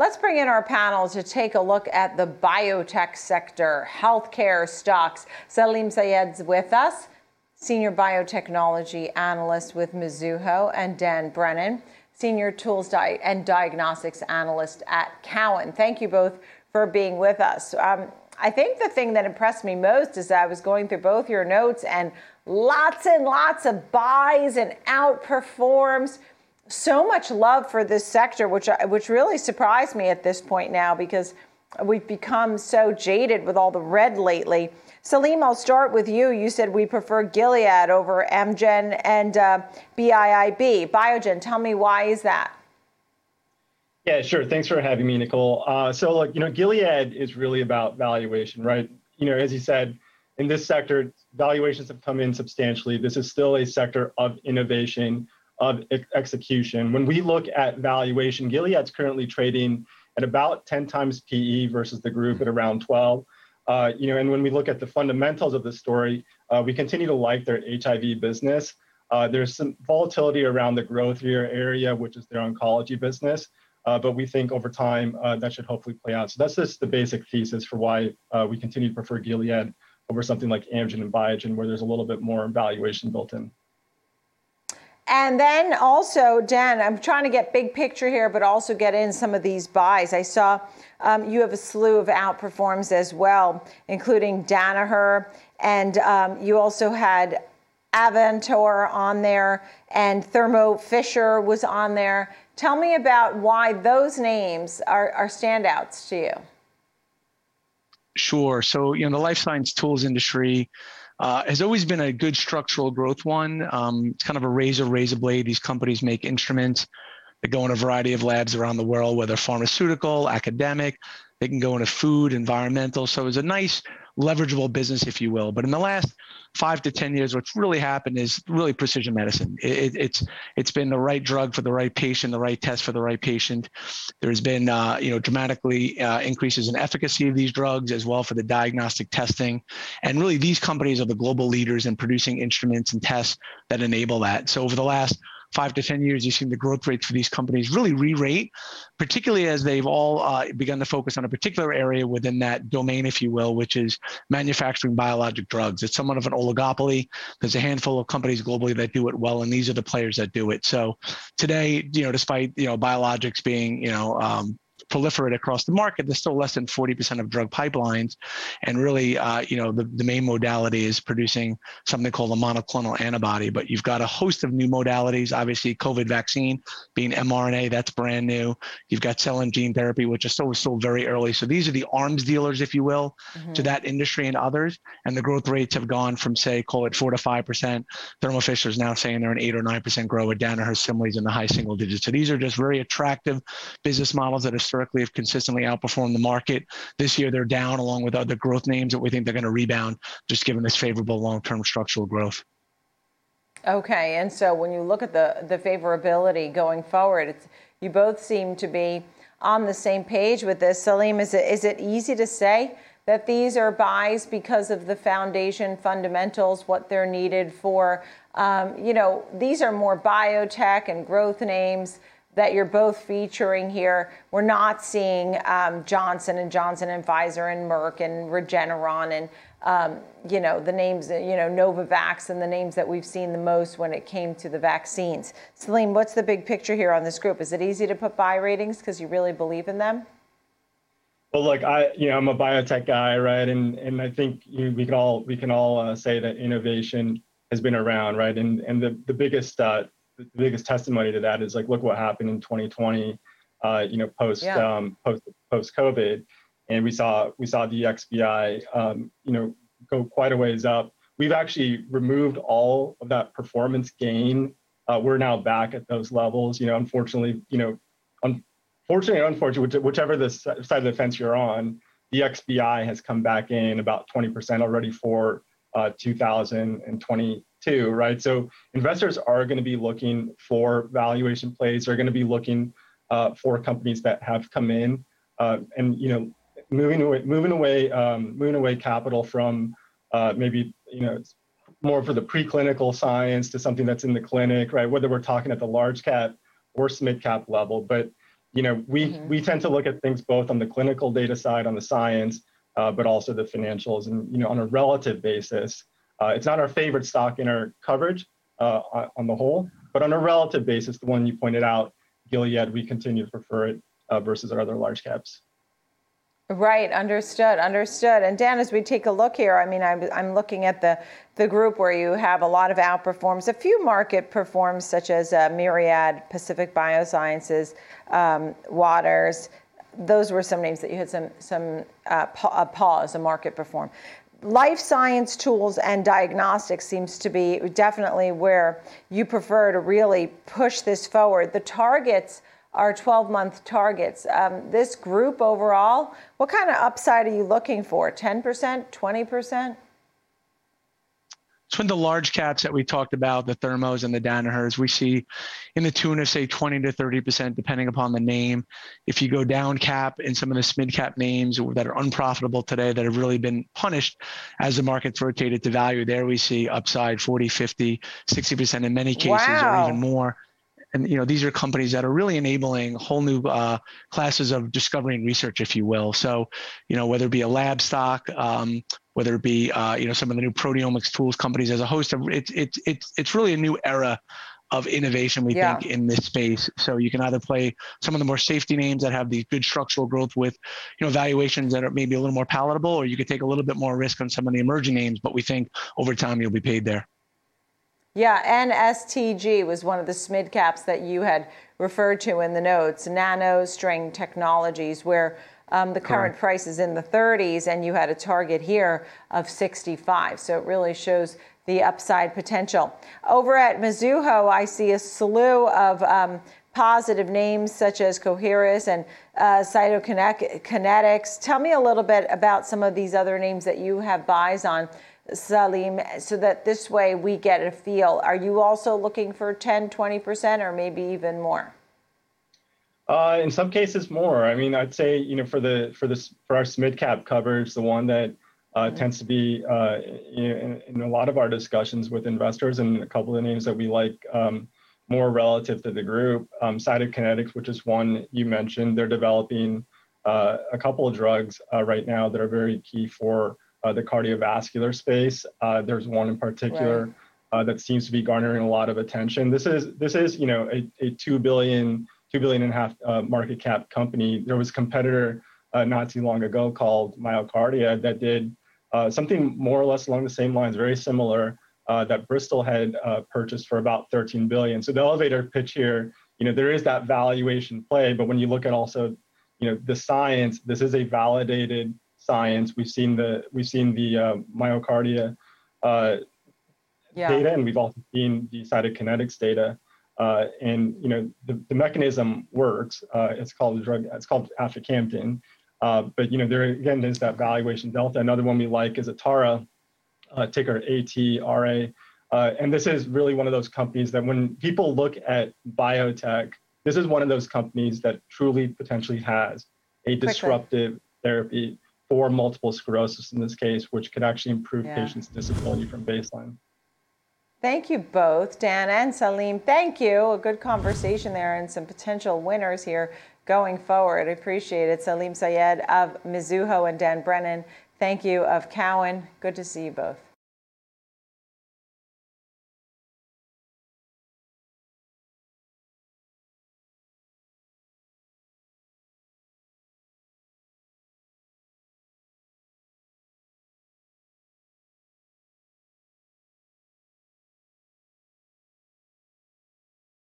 let's bring in our panel to take a look at the biotech sector, healthcare stocks. Salim Syed's with us, Senior Biotechnology Analyst with Mizuho, and Dan Brennan, Senior Tools Di- and Diagnostics Analyst at Cowen. Thank you both for being with us. Um, I think the thing that impressed me most is that I was going through both your notes and lots and lots of buys and outperforms. So much love for this sector, which which really surprised me at this point now because we've become so jaded with all the red lately. Salim, I'll start with you. You said we prefer Gilead over Amgen and uh, BIIB. Biogen, tell me why is that? Yeah, sure. Thanks for having me, Nicole. Uh, so, look, you know, Gilead is really about valuation, right? You know, as you said, in this sector, valuations have come in substantially. This is still a sector of innovation, of ex- execution. When we look at valuation, Gilead's currently trading at about 10 times PE versus the group at around 12. Uh, you know, and when we look at the fundamentals of the story, uh, we continue to like their HIV business. Uh, there's some volatility around the growth here area, which is their oncology business. Uh, but we think over time uh, that should hopefully play out. So that's just the basic thesis for why uh, we continue to prefer Gilead over something like Amgen and Biogen, where there's a little bit more valuation built in. And then also, Dan, I'm trying to get big picture here, but also get in some of these buys. I saw um, you have a slew of outperforms as well, including Danaher, and um, you also had Avantor on there, and Thermo Fisher was on there. Tell me about why those names are, are standouts to you. Sure. So, you know, the life science tools industry uh, has always been a good structural growth one. Um, it's kind of a razor, razor blade. These companies make instruments that go in a variety of labs around the world, whether pharmaceutical, academic, they can go into food, environmental. So it's a nice leverageable business, if you will. But in the last five to ten years, what's really happened is really precision medicine. It, it's it's been the right drug for the right patient, the right test for the right patient. There's been uh, you know dramatically uh, increases in efficacy of these drugs as well for the diagnostic testing, and really these companies are the global leaders in producing instruments and tests that enable that. So over the last five to 10 years, you've seen the growth rates for these companies really re-rate, particularly as they've all uh, begun to focus on a particular area within that domain, if you will, which is manufacturing biologic drugs. It's somewhat of an oligopoly. There's a handful of companies globally that do it well, and these are the players that do it. So today, you know, despite, you know, biologics being, you know, um, proliferate across the market, there's still less than 40% of drug pipelines. And really, uh, you know, the, the main modality is producing something called a monoclonal antibody. But you've got a host of new modalities. Obviously, COVID vaccine being mRNA, that's brand new. You've got cell and gene therapy, which is still, still very early. So these are the arms dealers, if you will, mm-hmm. to that industry and others. And the growth rates have gone from, say, call it four to 5%. Thermo Fisher is now saying they're an eight or 9% grower. Danaher Similes in the high single digits. So these are just very attractive business models that are historically have consistently outperformed the market. This year, they're down along with other growth names that we think they're going to rebound, just given this favorable long-term structural growth. Okay, and so when you look at the the favorability going forward, you both seem to be on the same page with this. Salim, is it is it easy to say that these are buys because of the foundation fundamentals, what they're needed for? Um, you know, these are more biotech and growth names that you're both featuring here. We're not seeing um, Johnson and Johnson and Pfizer and Merck and Regeneron and um, you know the names, you know Novavax and the names that we've seen the most when it came to the vaccines. Salim, what's the big picture here on this group? Is it easy to put buy ratings because you really believe in them? Well, look, I you know I'm a biotech guy, right? And and I think you know, we can all we can all uh, say that innovation has been around, right? And and the the biggest uh, the biggest testimony to that is like look what happened in 2020 uh, you know post yeah. um, post post covid and we saw we saw the xbi um, you know go quite a ways up. We've actually removed all of that performance gain. Uh, we're now back at those levels you know unfortunately you know unfortunately or unfortunately whichever the side of the fence you're on the xbi has come back in about 20% already for uh, 2020 too, right? So investors are going to be looking for valuation plays. They're going to be looking uh, for companies that have come in uh, and you know moving away, moving away, um, moving away capital from uh, maybe you know more for the preclinical science to something that's in the clinic, right? Whether we're talking at the large cap or mid cap level, but you know, we mm-hmm. we tend to look at things both on the clinical data side, on the science, uh, but also the financials, and you know, on a relative basis. Uh, it's not our favorite stock in our coverage uh, on the whole, but on a relative basis, the one you pointed out, Gilead, we continue to prefer it uh, versus our other large caps. Right, understood, understood. And Dan, as we take a look here, I mean, I'm, I'm looking at the, the group where you have a lot of outperforms, a few market performs, such as uh, Myriad, Pacific Biosciences, um, Waters. Those were some names that you had some, some uh, pa- pause, a market perform. Life science tools and diagnostics seems to be definitely where you prefer to really push this forward. The targets are 12 month targets. Um, this group overall, what kind of upside are you looking for? 10%, 20%? So in the large caps that we talked about, the Thermos and the Danahers, we see in the tune of say 20 to 30%, depending upon the name. If you go down cap in some of the mid cap names that are unprofitable today that have really been punished as the market's rotated to value, there we see upside 40, 50, 60% in many cases wow. or even more and you know these are companies that are really enabling whole new uh, classes of discovery and research, if you will. So, you know, whether it be a lab stock, um, whether it be uh, you know some of the new proteomics tools companies, as a host of it's it's it's it's really a new era of innovation we yeah. think in this space. So you can either play some of the more safety names that have these good structural growth with, you know, valuations that are maybe a little more palatable, or you could take a little bit more risk on some of the emerging names, but we think over time you'll be paid there. Yeah, NSTG was one of the SMID caps that you had referred to in the notes, NanoString Technologies, where um, the current Correct. price is in the 30s, and you had a target here of 65. So it really shows the upside potential. Over at Mizuho, I see a slew of um, positive names such as Coherus and uh, Cytokinetics. Tell me a little bit about some of these other names that you have buys on. Salim, so that this way we get a feel. Are you also looking for 10, 20%, or maybe even more? Uh, in some cases, more. I mean, I'd say you know for the for this for our mid cap coverage, the one that uh, mm-hmm. tends to be uh, in, in, a lot of our discussions with investors, and a couple of names that we like um, more relative to the group. Um, Cytokinetics, which is one you mentioned, they're developing uh, a couple of drugs uh, right now that are very key for uh, the cardiovascular space. Uh, there's one in particular right. uh, that seems to be garnering a lot of attention. This is this is you know a, a two billion two billion and a half uh, market cap company. There was a competitor uh, not too long ago called MyoKardia that did uh, something more or less along the same lines, very similar. that Bristol had purchased for about 13 billion. So the elevator pitch here, you know, there is that valuation play, but when you look at also, you know, the science, this is a validated science. We've seen the we've seen the uh, MyoKardia uh, yeah. data, and we've also seen the cytokinetics data. Uh, and you know the, the mechanism works. Uh, it's called a drug. It's called aficamten. Uh, but you know there again is that valuation delta. Another one we like is Atara, uh, ticker ATRA. and this is really one of those companies that when people look at biotech, this is one of those companies that truly potentially has a disruptive Quickly. therapy for multiple sclerosis in this case, which could actually improve yeah. patients' disability from baseline. Thank you both, Dan and Salim. Thank you. A good conversation there and some potential winners here going forward. I appreciate it. Salim Syed of Mizuho and Dan Brennan, thank you of Cowen. Good to see you both.